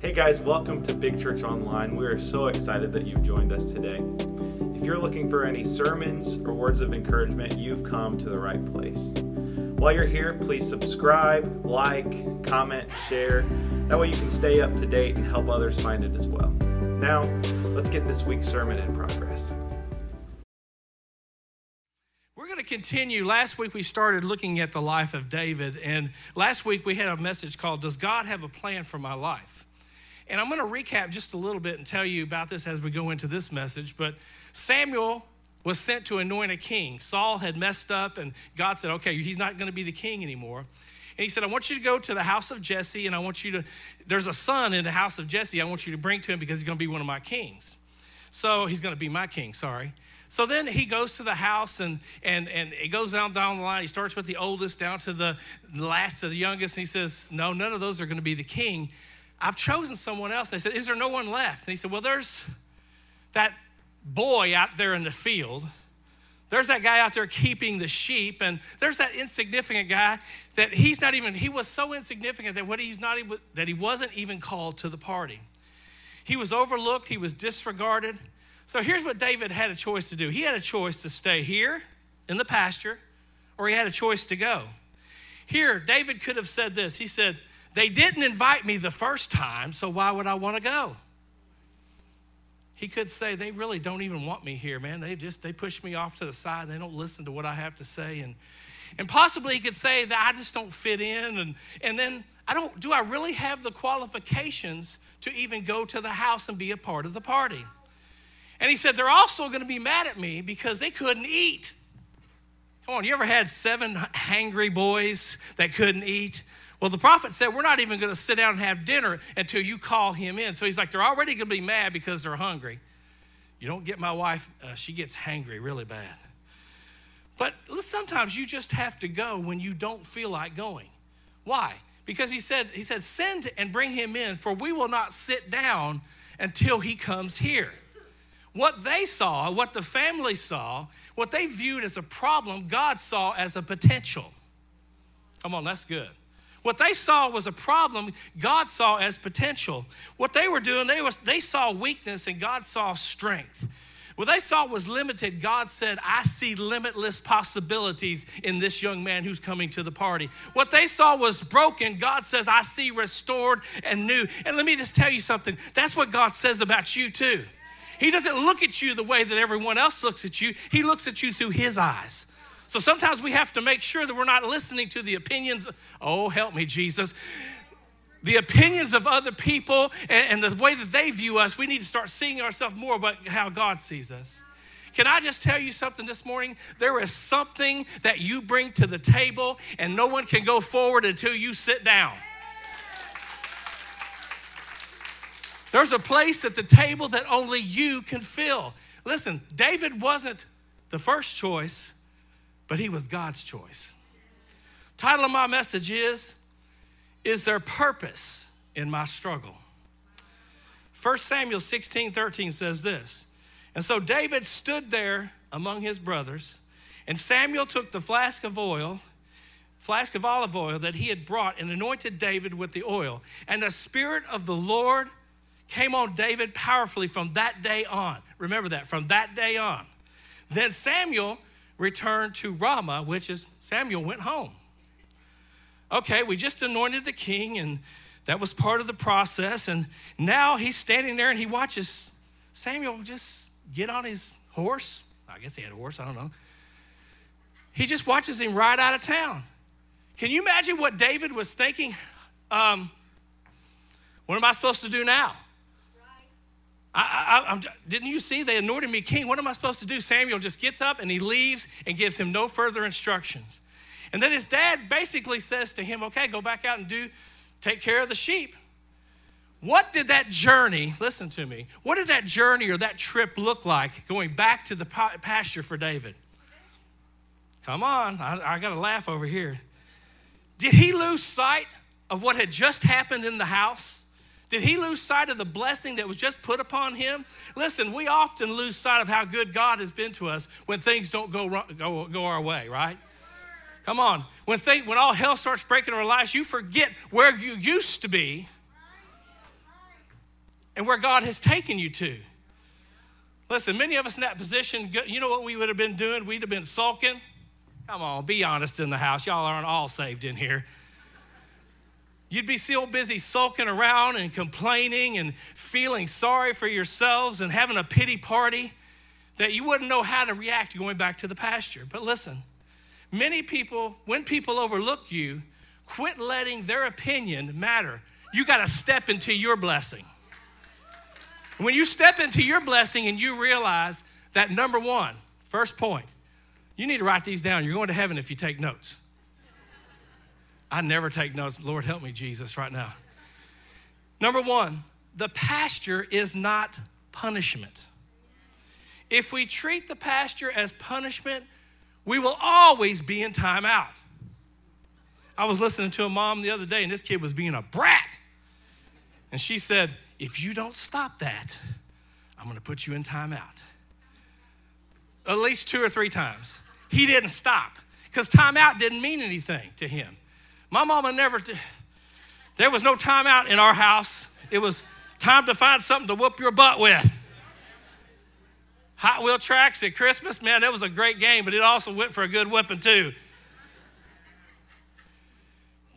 Hey guys, welcome to Big Church Online. We are so excited that you've joined us today. If you're looking for any sermons or words of encouragement, you've come to the right place. While you're here, please subscribe, like, comment, share. That way you can stay up to date and help others find it as well. Now, let's get this week's sermon in progress. We're going to continue. Last week we started looking at the life of David, and last week we had a message called Does God Have a Plan for My Life? And I'm going to recap just a little bit and tell you about this as we go into this message. But Samuel was sent to anoint a king. Saul had messed up, and God said, Okay, he's not going to be the king anymore. And he said, I want you to go to the house of Jesse, and I want you to, there's a son in the house of Jesse, I want you to bring to him because he's going to be one of my kings. So he's going to be my king, sorry. So then he goes to the house and and and it goes down down the line. He starts with the oldest down to the last to the youngest, and he says, No, none of those are going to be the king. I've chosen someone else. And They said, Is there no one left? And he said, Well, there's that boy out there in the field. There's that guy out there keeping the sheep, and there's that insignificant guy that he's not even, he was so insignificant that what he's not even, that he wasn't even called to the party. He was overlooked, he was disregarded. So here's what David had a choice to do. He had a choice to stay here in the pasture, or he had a choice to go. Here, David could have said this. He said, they didn't invite me the first time, so why would I want to go? He could say, They really don't even want me here, man. They just they push me off to the side. They don't listen to what I have to say. And and possibly he could say that I just don't fit in. And and then I don't do I really have the qualifications to even go to the house and be a part of the party? And he said, They're also going to be mad at me because they couldn't eat. Come on, you ever had seven hangry boys that couldn't eat? Well, the prophet said, We're not even going to sit down and have dinner until you call him in. So he's like, They're already going to be mad because they're hungry. You don't get my wife, uh, she gets hangry really bad. But sometimes you just have to go when you don't feel like going. Why? Because he said, he said, send and bring him in, for we will not sit down until he comes here. What they saw, what the family saw, what they viewed as a problem, God saw as a potential. Come on, that's good. What they saw was a problem, God saw as potential. What they were doing, they, was, they saw weakness and God saw strength. What they saw was limited. God said, I see limitless possibilities in this young man who's coming to the party. What they saw was broken. God says, I see restored and new. And let me just tell you something that's what God says about you, too. He doesn't look at you the way that everyone else looks at you, He looks at you through His eyes. So sometimes we have to make sure that we're not listening to the opinions. Oh, help me, Jesus. The opinions of other people and, and the way that they view us, we need to start seeing ourselves more about how God sees us. Can I just tell you something this morning? There is something that you bring to the table, and no one can go forward until you sit down. There's a place at the table that only you can fill. Listen, David wasn't the first choice, but he was God's choice. Title of my message is Is there purpose in my struggle? 1 Samuel 16 13 says this. And so David stood there among his brothers, and Samuel took the flask of oil, flask of olive oil that he had brought, and anointed David with the oil. And the Spirit of the Lord came on David powerfully from that day on. Remember that, from that day on. Then Samuel returned to Ramah, which is Samuel went home. Okay, we just anointed the king, and that was part of the process. And now he's standing there and he watches Samuel just get on his horse. I guess he had a horse, I don't know. He just watches him ride out of town. Can you imagine what David was thinking? Um, what am I supposed to do now? I, I, didn't you see they anointed me king? What am I supposed to do? Samuel just gets up and he leaves and gives him no further instructions. And then his dad basically says to him, Okay, go back out and do, take care of the sheep. What did that journey, listen to me, what did that journey or that trip look like going back to the pasture for David? Come on, I, I got to laugh over here. Did he lose sight of what had just happened in the house? Did he lose sight of the blessing that was just put upon him? Listen, we often lose sight of how good God has been to us when things don't go, go, go our way, right? Come on. When, when all hell starts breaking in our lives, you forget where you used to be. and where God has taken you to. Listen, many of us in that position, you know what we would have been doing? We'd have been sulking. Come on, be honest in the house. Y'all aren't all saved in here. You'd be so busy sulking around and complaining and feeling sorry for yourselves and having a pity party that you wouldn't know how to react going back to the pasture. But listen, many people, when people overlook you, quit letting their opinion matter. You got to step into your blessing. When you step into your blessing and you realize that number one, first point, you need to write these down. You're going to heaven if you take notes. I never take notes. Lord, help me, Jesus, right now. Number one, the pasture is not punishment. If we treat the pasture as punishment, we will always be in timeout. I was listening to a mom the other day, and this kid was being a brat. And she said, If you don't stop that, I'm going to put you in timeout. At least two or three times. He didn't stop because timeout didn't mean anything to him. My mama never, t- there was no timeout in our house. It was time to find something to whoop your butt with. Hot wheel tracks at Christmas, man, that was a great game, but it also went for a good whipping too.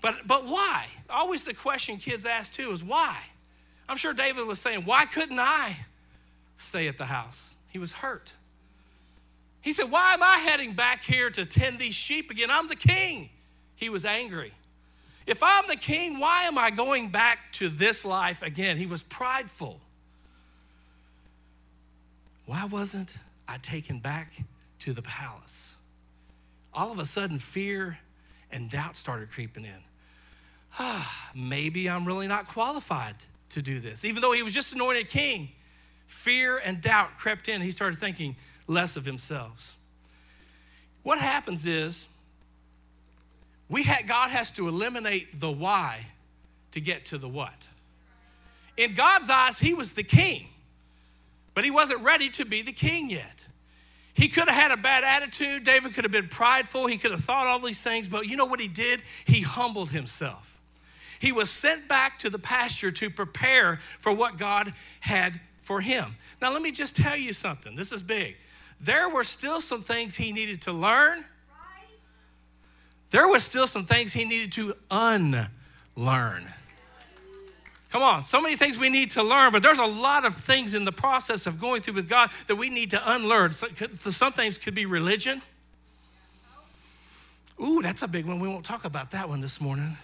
But, but why? Always the question kids ask too is why? I'm sure David was saying, why couldn't I stay at the house? He was hurt. He said, Why am I heading back here to tend these sheep again? I'm the king. He was angry. If I'm the king, why am I going back to this life again? He was prideful. Why wasn't I taken back to the palace? All of a sudden, fear and doubt started creeping in. Ah, maybe I'm really not qualified to do this. Even though he was just anointed king, fear and doubt crept in. He started thinking less of himself. What happens is we ha- God has to eliminate the why to get to the what. In God's eyes, he was the king, but he wasn't ready to be the king yet. He could have had a bad attitude. David could have been prideful. He could have thought all these things, but you know what he did? He humbled himself. He was sent back to the pasture to prepare for what God had for him. Now, let me just tell you something. This is big. There were still some things he needed to learn there was still some things he needed to unlearn. Come on, so many things we need to learn, but there's a lot of things in the process of going through with God that we need to unlearn. Some things could be religion. Ooh, that's a big one. We won't talk about that one this morning.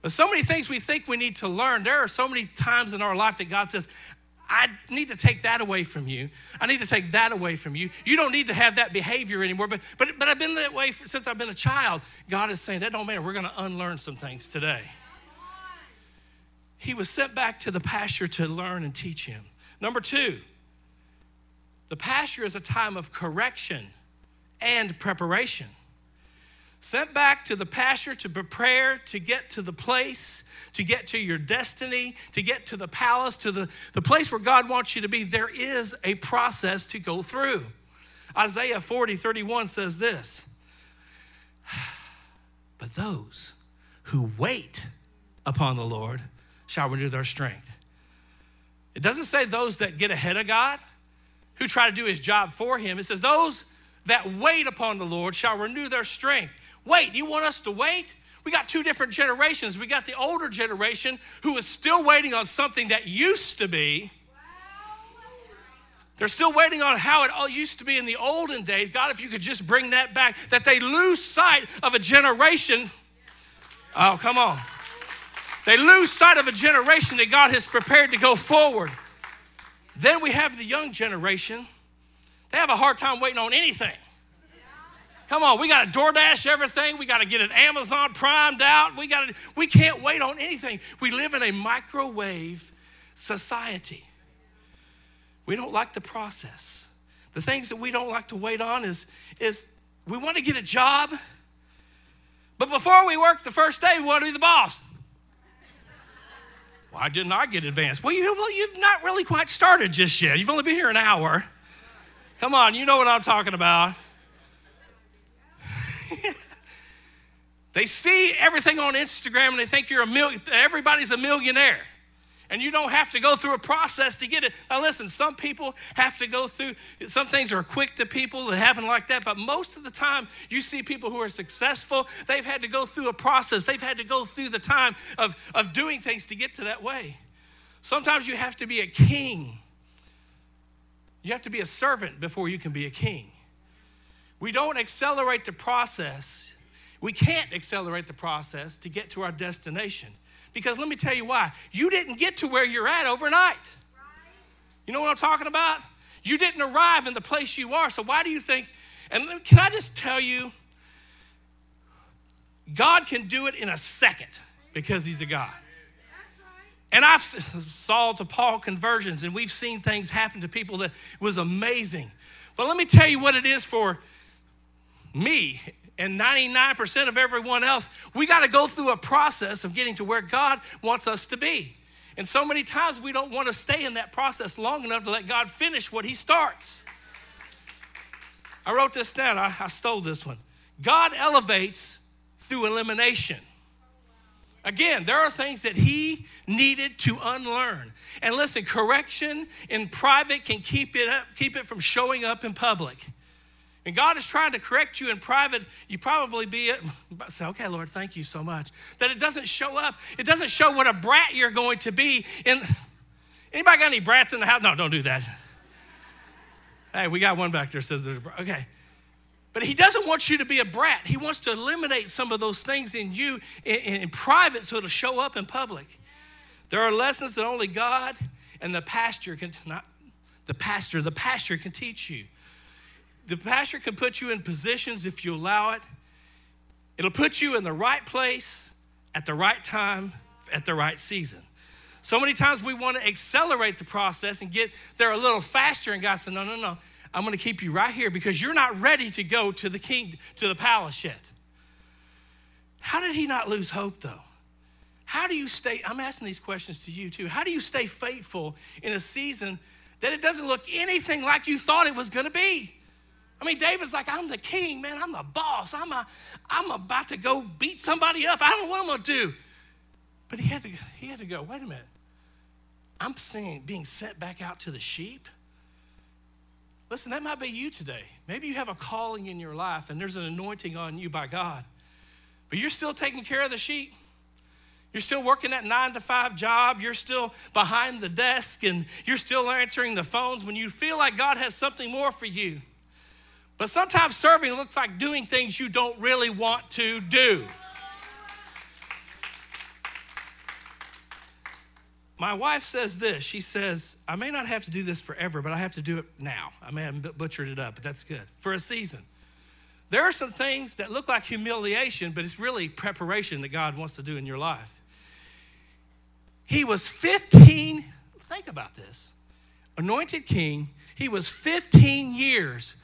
But so many things we think we need to learn. There are so many times in our life that God says, I need to take that away from you. I need to take that away from you. You don't need to have that behavior anymore. But, but, but I've been that way since I've been a child. God is saying, that don't matter. We're going to unlearn some things today. He was sent back to the pasture to learn and teach him. Number two, the pasture is a time of correction and preparation sent back to the pasture to prepare to get to the place, to get to your destiny, to get to the palace, to the, the place where God wants you to be, there is a process to go through. Isaiah 40, 31 says this But those who wait upon the Lord shall renew their strength. It doesn't say those that get ahead of God, who try to do his job for him. It says those that wait upon the Lord shall renew their strength. Wait, you want us to wait? We got two different generations. We got the older generation who is still waiting on something that used to be. They're still waiting on how it all used to be in the olden days. God, if you could just bring that back, that they lose sight of a generation. Oh, come on. They lose sight of a generation that God has prepared to go forward. Then we have the young generation. They have a hard time waiting on anything. Come on, we got to DoorDash everything. We got to get it Amazon primed out. We got to, we can't wait on anything. We live in a microwave society. We don't like the process. The things that we don't like to wait on is, is we want to get a job, but before we work the first day, we want to be the boss. Why didn't I get advanced? Well, you, well, you've not really quite started just yet. You've only been here an hour. Come on, you know what I'm talking about. they see everything on Instagram and they think you're a mil- everybody's a millionaire. And you don't have to go through a process to get it. Now, listen, some people have to go through, some things are quick to people that happen like that, but most of the time, you see people who are successful, they've had to go through a process. They've had to go through the time of, of doing things to get to that way. Sometimes you have to be a king, you have to be a servant before you can be a king. We don't accelerate the process. We can't accelerate the process to get to our destination. Because let me tell you why. You didn't get to where you're at overnight. You know what I'm talking about? You didn't arrive in the place you are. So why do you think? And can I just tell you, God can do it in a second because He's a God. And I've saw to Paul conversions, and we've seen things happen to people that was amazing. But let me tell you what it is for me and 99% of everyone else, we got to go through a process of getting to where God wants us to be. And so many times we don't want to stay in that process long enough to let God finish what He starts. I wrote this down, I, I stole this one. God elevates through elimination. Again, there are things that he needed to unlearn. And listen, correction in private can keep it up, keep it from showing up in public and God is trying to correct you in private, you probably be say, okay, Lord, thank you so much. That it doesn't show up. It doesn't show what a brat you're going to be. In anybody got any brats in the house? No, don't do that. Hey, we got one back there says there's okay. But he doesn't want you to be a brat. He wants to eliminate some of those things in you in, in private so it'll show up in public. There are lessons that only God and the pastor can not the pastor, the pastor can teach you. The pastor can put you in positions if you allow it. It'll put you in the right place at the right time at the right season. So many times we want to accelerate the process and get there a little faster, and God said, No, no, no. I'm going to keep you right here because you're not ready to go to the king, to the palace yet. How did he not lose hope though? How do you stay? I'm asking these questions to you too. How do you stay faithful in a season that it doesn't look anything like you thought it was going to be? I mean, David's like, I'm the king, man. I'm the boss. I'm, a, I'm about to go beat somebody up. I don't know what I'm going to do. But he had, to, he had to go, wait a minute. I'm seeing being sent back out to the sheep. Listen, that might be you today. Maybe you have a calling in your life and there's an anointing on you by God, but you're still taking care of the sheep. You're still working that nine to five job. You're still behind the desk and you're still answering the phones when you feel like God has something more for you. But sometimes serving looks like doing things you don't really want to do. My wife says this. She says, I may not have to do this forever, but I have to do it now. I may have butchered it up, but that's good. For a season. There are some things that look like humiliation, but it's really preparation that God wants to do in your life. He was 15, think about this, anointed king. He was 15 years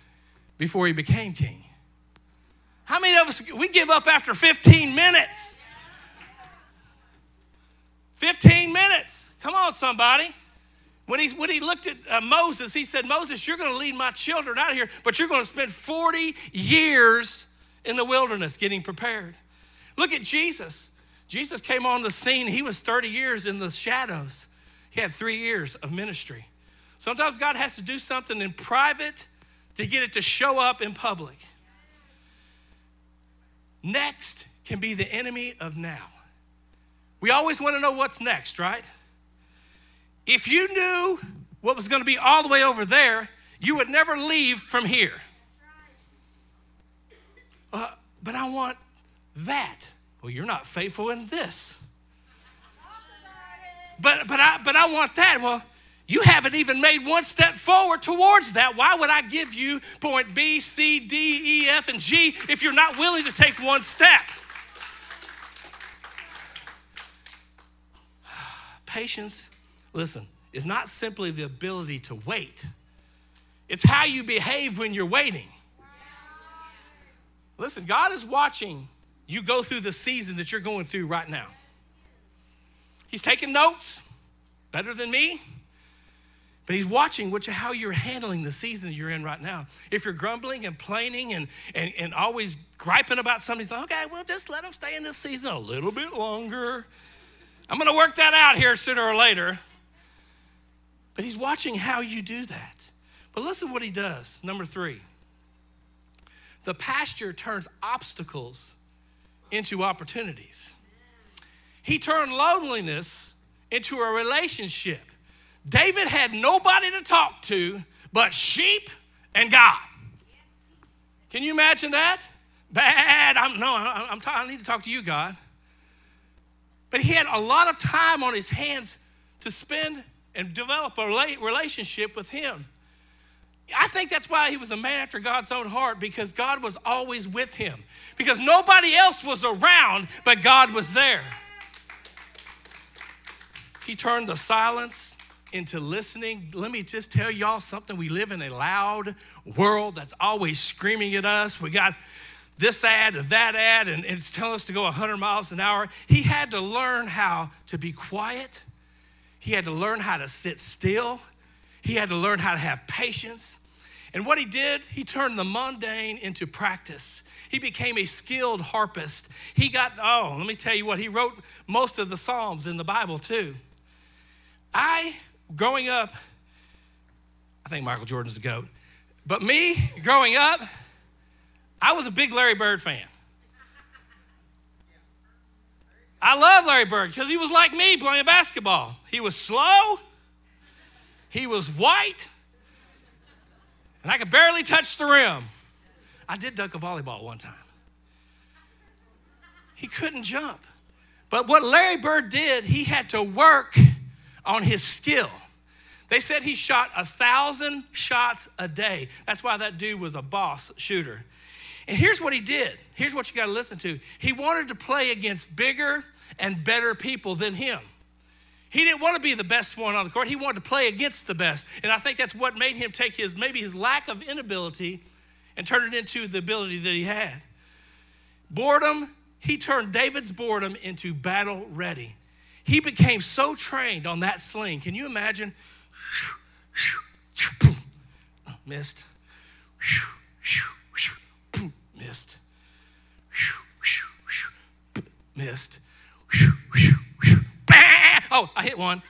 before he became king. How many of us, we give up after 15 minutes? 15 minutes. Come on, somebody. When he, when he looked at uh, Moses, he said, Moses, you're going to lead my children out of here, but you're going to spend 40 years in the wilderness getting prepared. Look at Jesus. Jesus came on the scene. He was 30 years in the shadows. He had three years of ministry. Sometimes God has to do something in private to get it to show up in public. Next can be the enemy of now. We always want to know what's next, right? If you knew what was going to be all the way over there, you would never leave from here. Uh, but I want that. Well, you're not faithful in this. But but I but I want that. Well, you haven't even made one step forward towards that. Why would I give you point B, C, D, E, F, and G if you're not willing to take one step? Patience, listen, is not simply the ability to wait, it's how you behave when you're waiting. Listen, God is watching you go through the season that you're going through right now. He's taking notes better than me. But he's watching which, how you're handling the season you're in right now. If you're grumbling and complaining and, and, and always griping about something, he's like, okay, well, just let them stay in this season a little bit longer. I'm going to work that out here sooner or later. But he's watching how you do that. But listen what he does. Number three the pasture turns obstacles into opportunities. He turned loneliness into a relationship. David had nobody to talk to but sheep and God. Can you imagine that? Bad. I'm no. I'm, i I need to talk to you, God. But he had a lot of time on his hands to spend and develop a relationship with him. I think that's why he was a man after God's own heart because God was always with him. Because nobody else was around, but God was there. He turned the silence into listening. Let me just tell y'all something. We live in a loud world that's always screaming at us. We got this ad and that ad, and it's telling us to go 100 miles an hour. He had to learn how to be quiet. He had to learn how to sit still. He had to learn how to have patience. And what he did, he turned the mundane into practice. He became a skilled harpist. He got, oh, let me tell you what, he wrote most of the Psalms in the Bible too. I, growing up, I think Michael Jordan's the GOAT, but me, growing up, I was a big Larry Bird fan. I love Larry Bird because he was like me playing basketball. He was slow, he was white, and I could barely touch the rim. I did dunk a volleyball one time. He couldn't jump. But what Larry Bird did, he had to work on his skill. They said he shot a thousand shots a day. That's why that dude was a boss shooter. And here's what he did. Here's what you got to listen to. He wanted to play against bigger and better people than him. He didn't want to be the best one on the court. He wanted to play against the best. And I think that's what made him take his maybe his lack of inability and turn it into the ability that he had. Boredom, he turned David's boredom into battle ready. He became so trained on that sling. Can you imagine? Oh, missed missed. Missed. Oh, I hit one.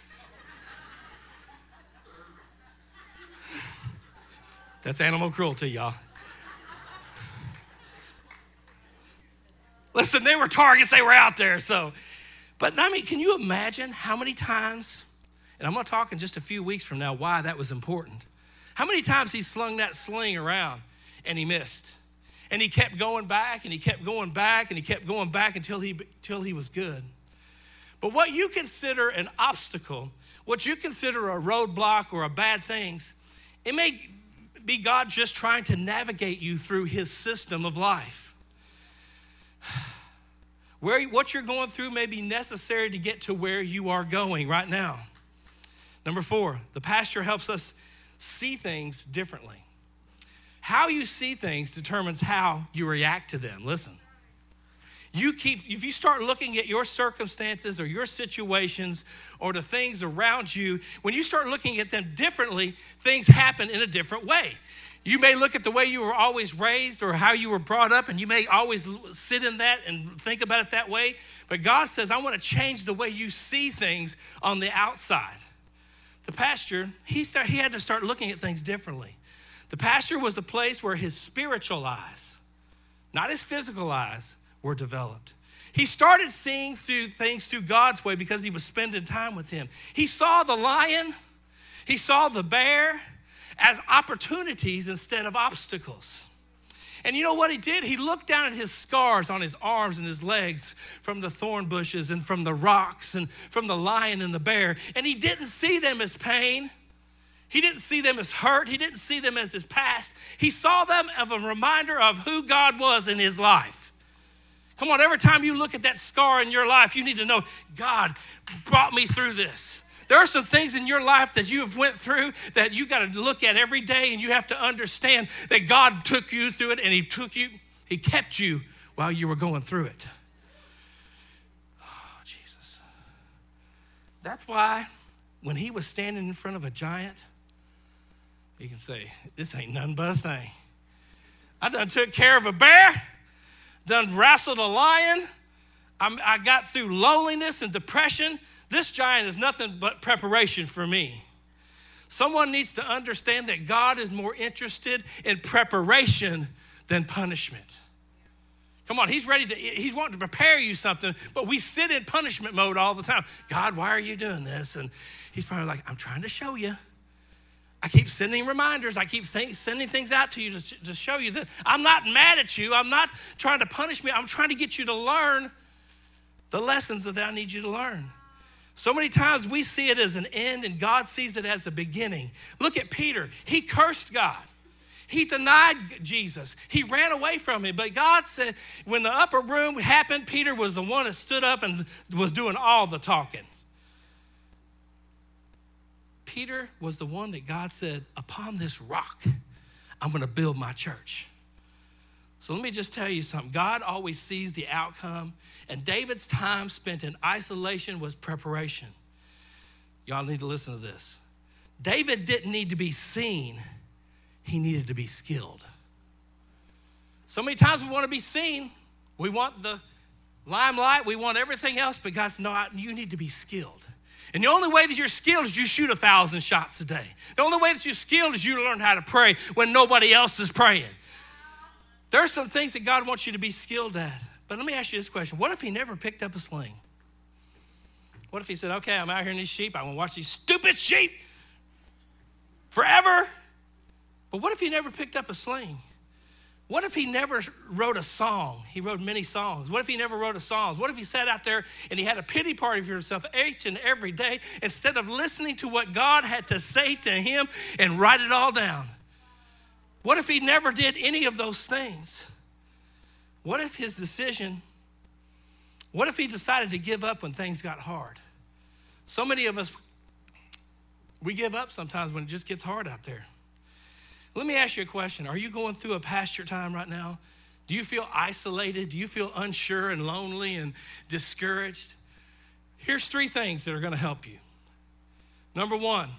That's animal cruelty, y'all. Listen, they were targets, they were out there, so. But I mean, can you imagine how many times, and I'm gonna talk in just a few weeks from now why that was important. How many times he slung that sling around and he missed? And he kept going back and he kept going back and he kept going back until he, until he was good. But what you consider an obstacle, what you consider a roadblock or a bad things, it may be God just trying to navigate you through his system of life. Where, what you're going through may be necessary to get to where you are going right now. Number four, the pasture helps us see things differently. How you see things determines how you react to them. Listen. You keep, if you start looking at your circumstances or your situations or the things around you, when you start looking at them differently, things happen in a different way. You may look at the way you were always raised or how you were brought up, and you may always sit in that and think about it that way. But God says, I want to change the way you see things on the outside. The pastor, he, start, he had to start looking at things differently. The pasture was the place where his spiritual eyes, not his physical eyes, were developed. He started seeing through things through God's way because he was spending time with him. He saw the lion, he saw the bear as opportunities instead of obstacles. And you know what he did? He looked down at his scars on his arms and his legs from the thorn bushes and from the rocks and from the lion and the bear, and he didn't see them as pain. He didn't see them as hurt. He didn't see them as his past. He saw them as a reminder of who God was in his life. Come on, every time you look at that scar in your life, you need to know God brought me through this. There are some things in your life that you have went through that you got to look at every day and you have to understand that God took you through it and he took you he kept you while you were going through it. Oh, Jesus. That's why when he was standing in front of a giant, you can say, This ain't nothing but a thing. I done took care of a bear, done wrestled a lion, I'm, I got through loneliness and depression. This giant is nothing but preparation for me. Someone needs to understand that God is more interested in preparation than punishment. Come on, he's ready to, he's wanting to prepare you something, but we sit in punishment mode all the time. God, why are you doing this? And he's probably like, I'm trying to show you. I keep sending reminders. I keep sending things out to you to, to show you that I'm not mad at you. I'm not trying to punish me. I'm trying to get you to learn the lessons that I need you to learn. So many times we see it as an end and God sees it as a beginning. Look at Peter. He cursed God. He denied Jesus. He ran away from him. But God said, when the upper room happened, Peter was the one that stood up and was doing all the talking. Peter was the one that God said, Upon this rock, I'm going to build my church. So let me just tell you something. God always sees the outcome, and David's time spent in isolation was preparation. Y'all need to listen to this. David didn't need to be seen, he needed to be skilled. So many times we want to be seen, we want the limelight, we want everything else, but God's not, you need to be skilled. And the only way that you're skilled is you shoot a thousand shots a day. The only way that you're skilled is you learn how to pray when nobody else is praying. There are some things that God wants you to be skilled at. But let me ask you this question What if He never picked up a sling? What if He said, Okay, I'm out here in these sheep, I'm gonna watch these stupid sheep forever? But what if He never picked up a sling? What if he never wrote a song? He wrote many songs. What if he never wrote a song? What if he sat out there and he had a pity party for himself each and every day instead of listening to what God had to say to him and write it all down? What if he never did any of those things? What if his decision, what if he decided to give up when things got hard? So many of us, we give up sometimes when it just gets hard out there. Let me ask you a question. Are you going through a pasture time right now? Do you feel isolated? Do you feel unsure and lonely and discouraged? Here's three things that are going to help you. Number one,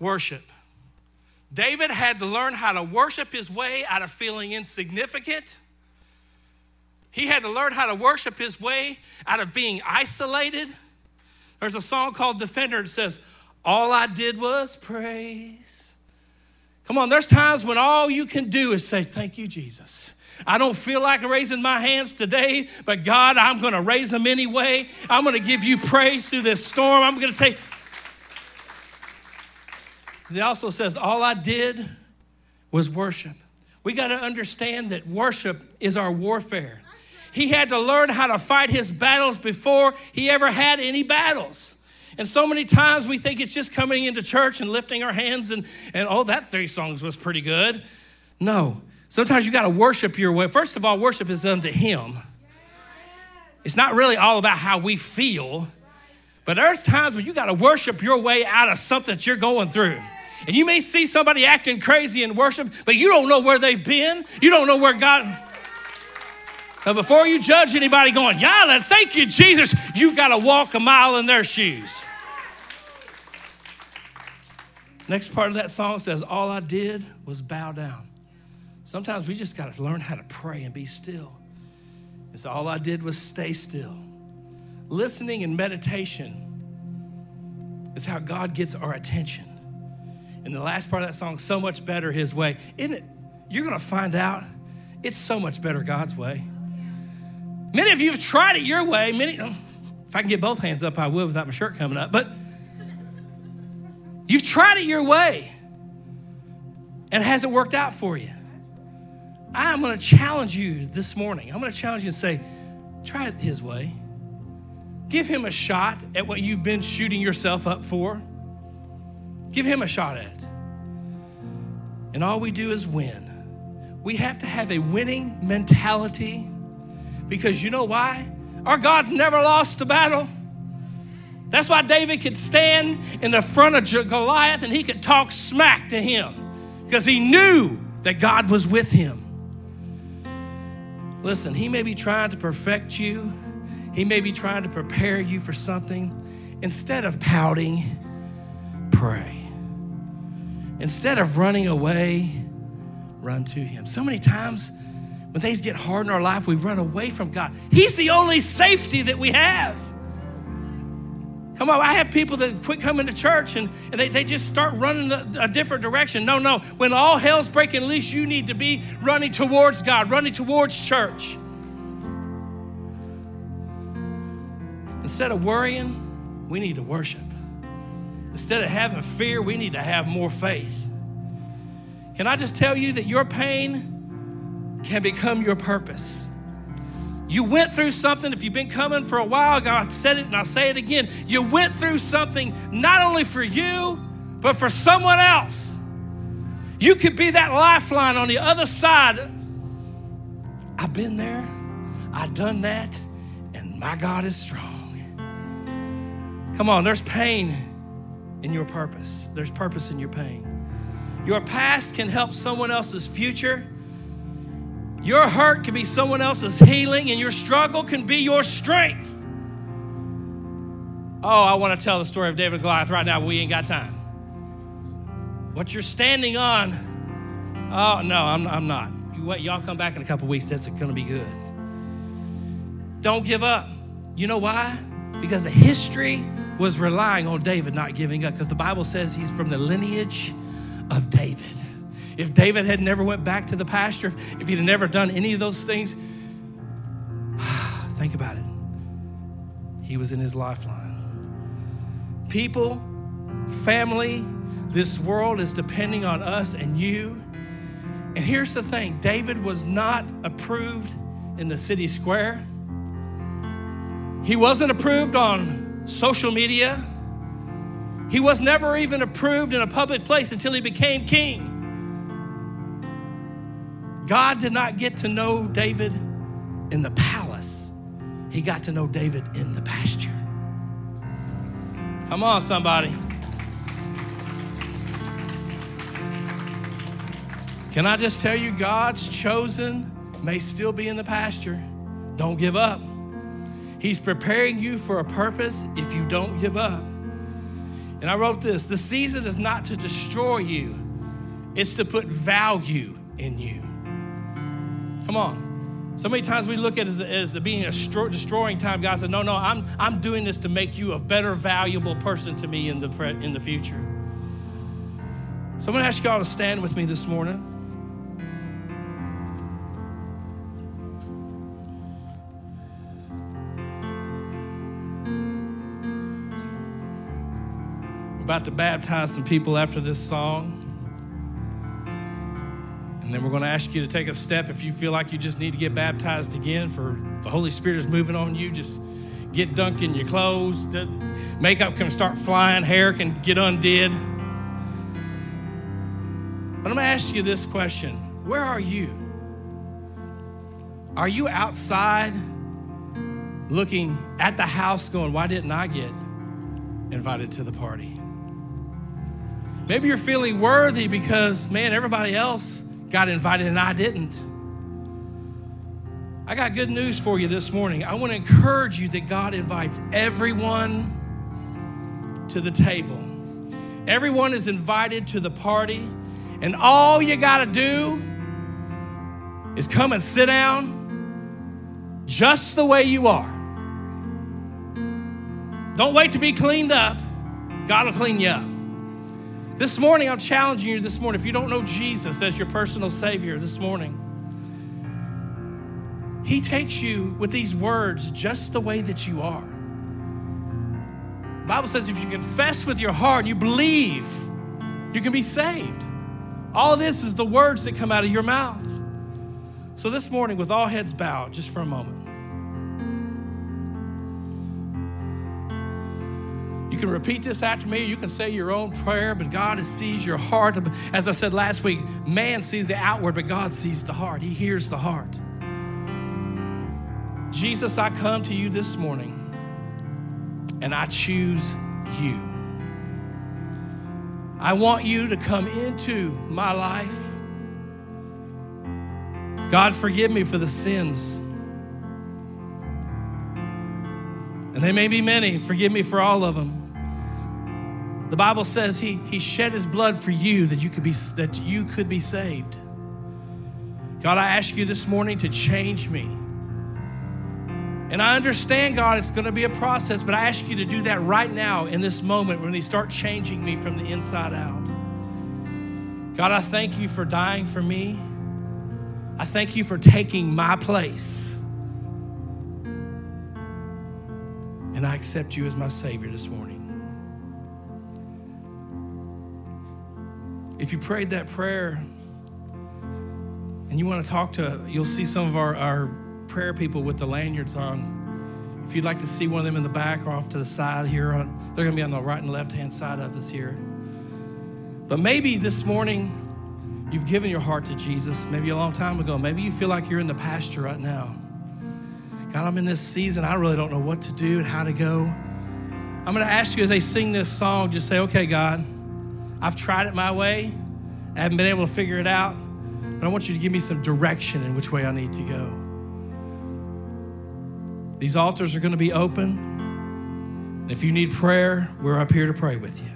worship. David had to learn how to worship his way out of feeling insignificant. He had to learn how to worship his way out of being isolated. There's a song called Defender that says, All I did was praise. Come on, there's times when all you can do is say, Thank you, Jesus. I don't feel like raising my hands today, but God, I'm going to raise them anyway. I'm going to give you praise through this storm. I'm going to take he also says, All I did was worship. We got to understand that worship is our warfare. He had to learn how to fight his battles before he ever had any battles. And so many times we think it's just coming into church and lifting our hands and, and oh, that three songs was pretty good. No. Sometimes you got to worship your way. First of all, worship is unto him. It's not really all about how we feel, but there's times when you got to worship your way out of something that you're going through. And you may see somebody acting crazy in worship, but you don't know where they've been. You don't know where God. So before you judge anybody going, yeah, thank you, Jesus, you got to walk a mile in their shoes. Next part of that song says, All I did was bow down. Sometimes we just got to learn how to pray and be still. And so all I did was stay still. Listening and meditation is how God gets our attention. And the last part of that song, so much better his way. Isn't it? You're going to find out it's so much better God's way. Many of you have tried it your way. Many, oh, if I can get both hands up, I will without my shirt coming up. But you've tried it your way and it hasn't worked out for you. I'm going to challenge you this morning. I'm going to challenge you and say, try it his way. Give him a shot at what you've been shooting yourself up for. Give him a shot at it. And all we do is win. We have to have a winning mentality because you know why? Our God's never lost a battle. That's why David could stand in the front of Goliath and he could talk smack to him because he knew that God was with him. Listen, he may be trying to perfect you, he may be trying to prepare you for something. Instead of pouting, pray. Instead of running away, run to Him. So many times When things get hard in our life, we run away from God. He's the only safety that we have. Come on, I have people that quit coming to church and, and they, they just start running a, a different direction. No, no. When all hell's breaking loose, you need to be running towards God, running towards church. Instead of worrying, we need to worship. Instead of having fear, we need to have more faith. Can I just tell you that your pain can become your purpose? You went through something, if you've been coming for a while, God said it and I'll say it again. You went through something not only for you, but for someone else. You could be that lifeline on the other side. I've been there, I've done that, and my God is strong. Come on, there's pain in your purpose, there's purpose in your pain. Your past can help someone else's future. Your hurt can be someone else's healing, and your struggle can be your strength. Oh, I want to tell the story of David Goliath right now, we ain't got time. What you're standing on, oh, no, I'm, I'm not. You y'all come back in a couple weeks, that's going to be good. Don't give up. You know why? Because the history was relying on David not giving up because the Bible says he's from the lineage of David. If David had never went back to the pasture, if, if he'd never done any of those things, think about it. He was in his lifeline. People, family, this world is depending on us and you. And here's the thing David was not approved in the city square, he wasn't approved on social media. He was never even approved in a public place until he became king. God did not get to know David in the palace, he got to know David in the pasture. Come on, somebody. Can I just tell you, God's chosen may still be in the pasture. Don't give up. He's preparing you for a purpose if you don't give up. And I wrote this the season is not to destroy you, it's to put value in you. Come on. So many times we look at it as, as being a destroying time. God said, No, no, I'm, I'm doing this to make you a better, valuable person to me in the, in the future. So I'm going to ask you all to stand with me this morning. We're about to baptize some people after this song. And then we're going to ask you to take a step if you feel like you just need to get baptized again for the Holy Spirit is moving on you. Just get dunked in your clothes. Makeup can start flying. Hair can get undid. But I'm going to ask you this question Where are you? Are you outside looking at the house going, Why didn't I get invited to the party? Maybe you're feeling worthy because, man, everybody else got invited and I didn't. I got good news for you this morning. I want to encourage you that God invites everyone to the table. Everyone is invited to the party, and all you got to do is come and sit down just the way you are. Don't wait to be cleaned up, God will clean you up. This morning, I'm challenging you this morning. If you don't know Jesus as your personal Savior this morning, He takes you with these words just the way that you are. The Bible says if you confess with your heart, and you believe, you can be saved. All this is the words that come out of your mouth. So this morning, with all heads bowed, just for a moment. Can repeat this after me. You can say your own prayer, but God sees your heart. As I said last week, man sees the outward, but God sees the heart. He hears the heart. Jesus, I come to you this morning and I choose you. I want you to come into my life. God, forgive me for the sins. And they may be many. Forgive me for all of them. The Bible says he, he shed his blood for you that you could be that you could be saved. God, I ask you this morning to change me. And I understand, God, it's going to be a process, but I ask you to do that right now in this moment when you start changing me from the inside out. God, I thank you for dying for me. I thank you for taking my place. And I accept you as my Savior this morning. If you prayed that prayer and you want to talk to, you'll see some of our, our prayer people with the lanyards on. If you'd like to see one of them in the back or off to the side here, uh, they're going to be on the right and left hand side of us here. But maybe this morning you've given your heart to Jesus, maybe a long time ago. Maybe you feel like you're in the pasture right now. God, I'm in this season. I really don't know what to do and how to go. I'm going to ask you as they sing this song, just say, okay, God, I've tried it my way. I haven't been able to figure it out, but I want you to give me some direction in which way I need to go. These altars are going to be open. If you need prayer, we're up here to pray with you.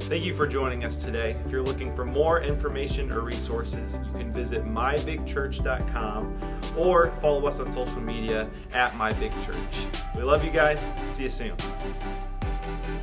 Thank you for joining us today. If you're looking for more information or resources, you can visit mybigchurch.com or follow us on social media at mybigchurch. We love you guys. See you soon thank you